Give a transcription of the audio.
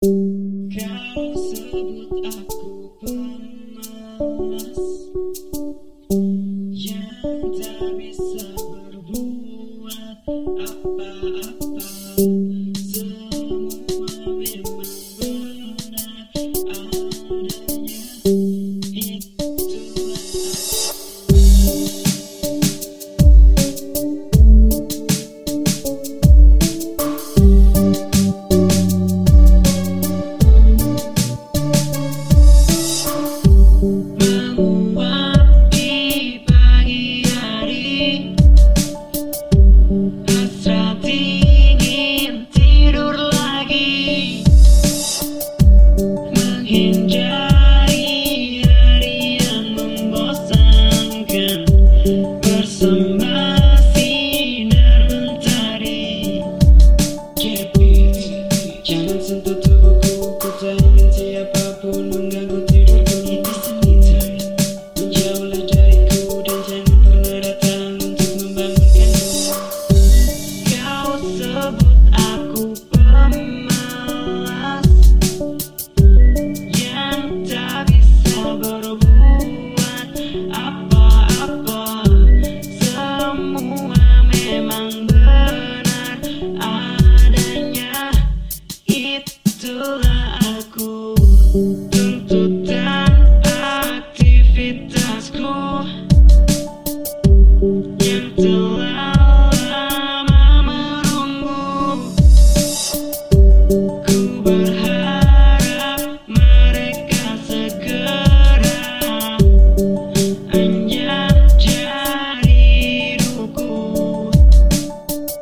Kau sebut aku pemalas Yang tak bisa berbuat apa-apa memang benar adanya itulah aku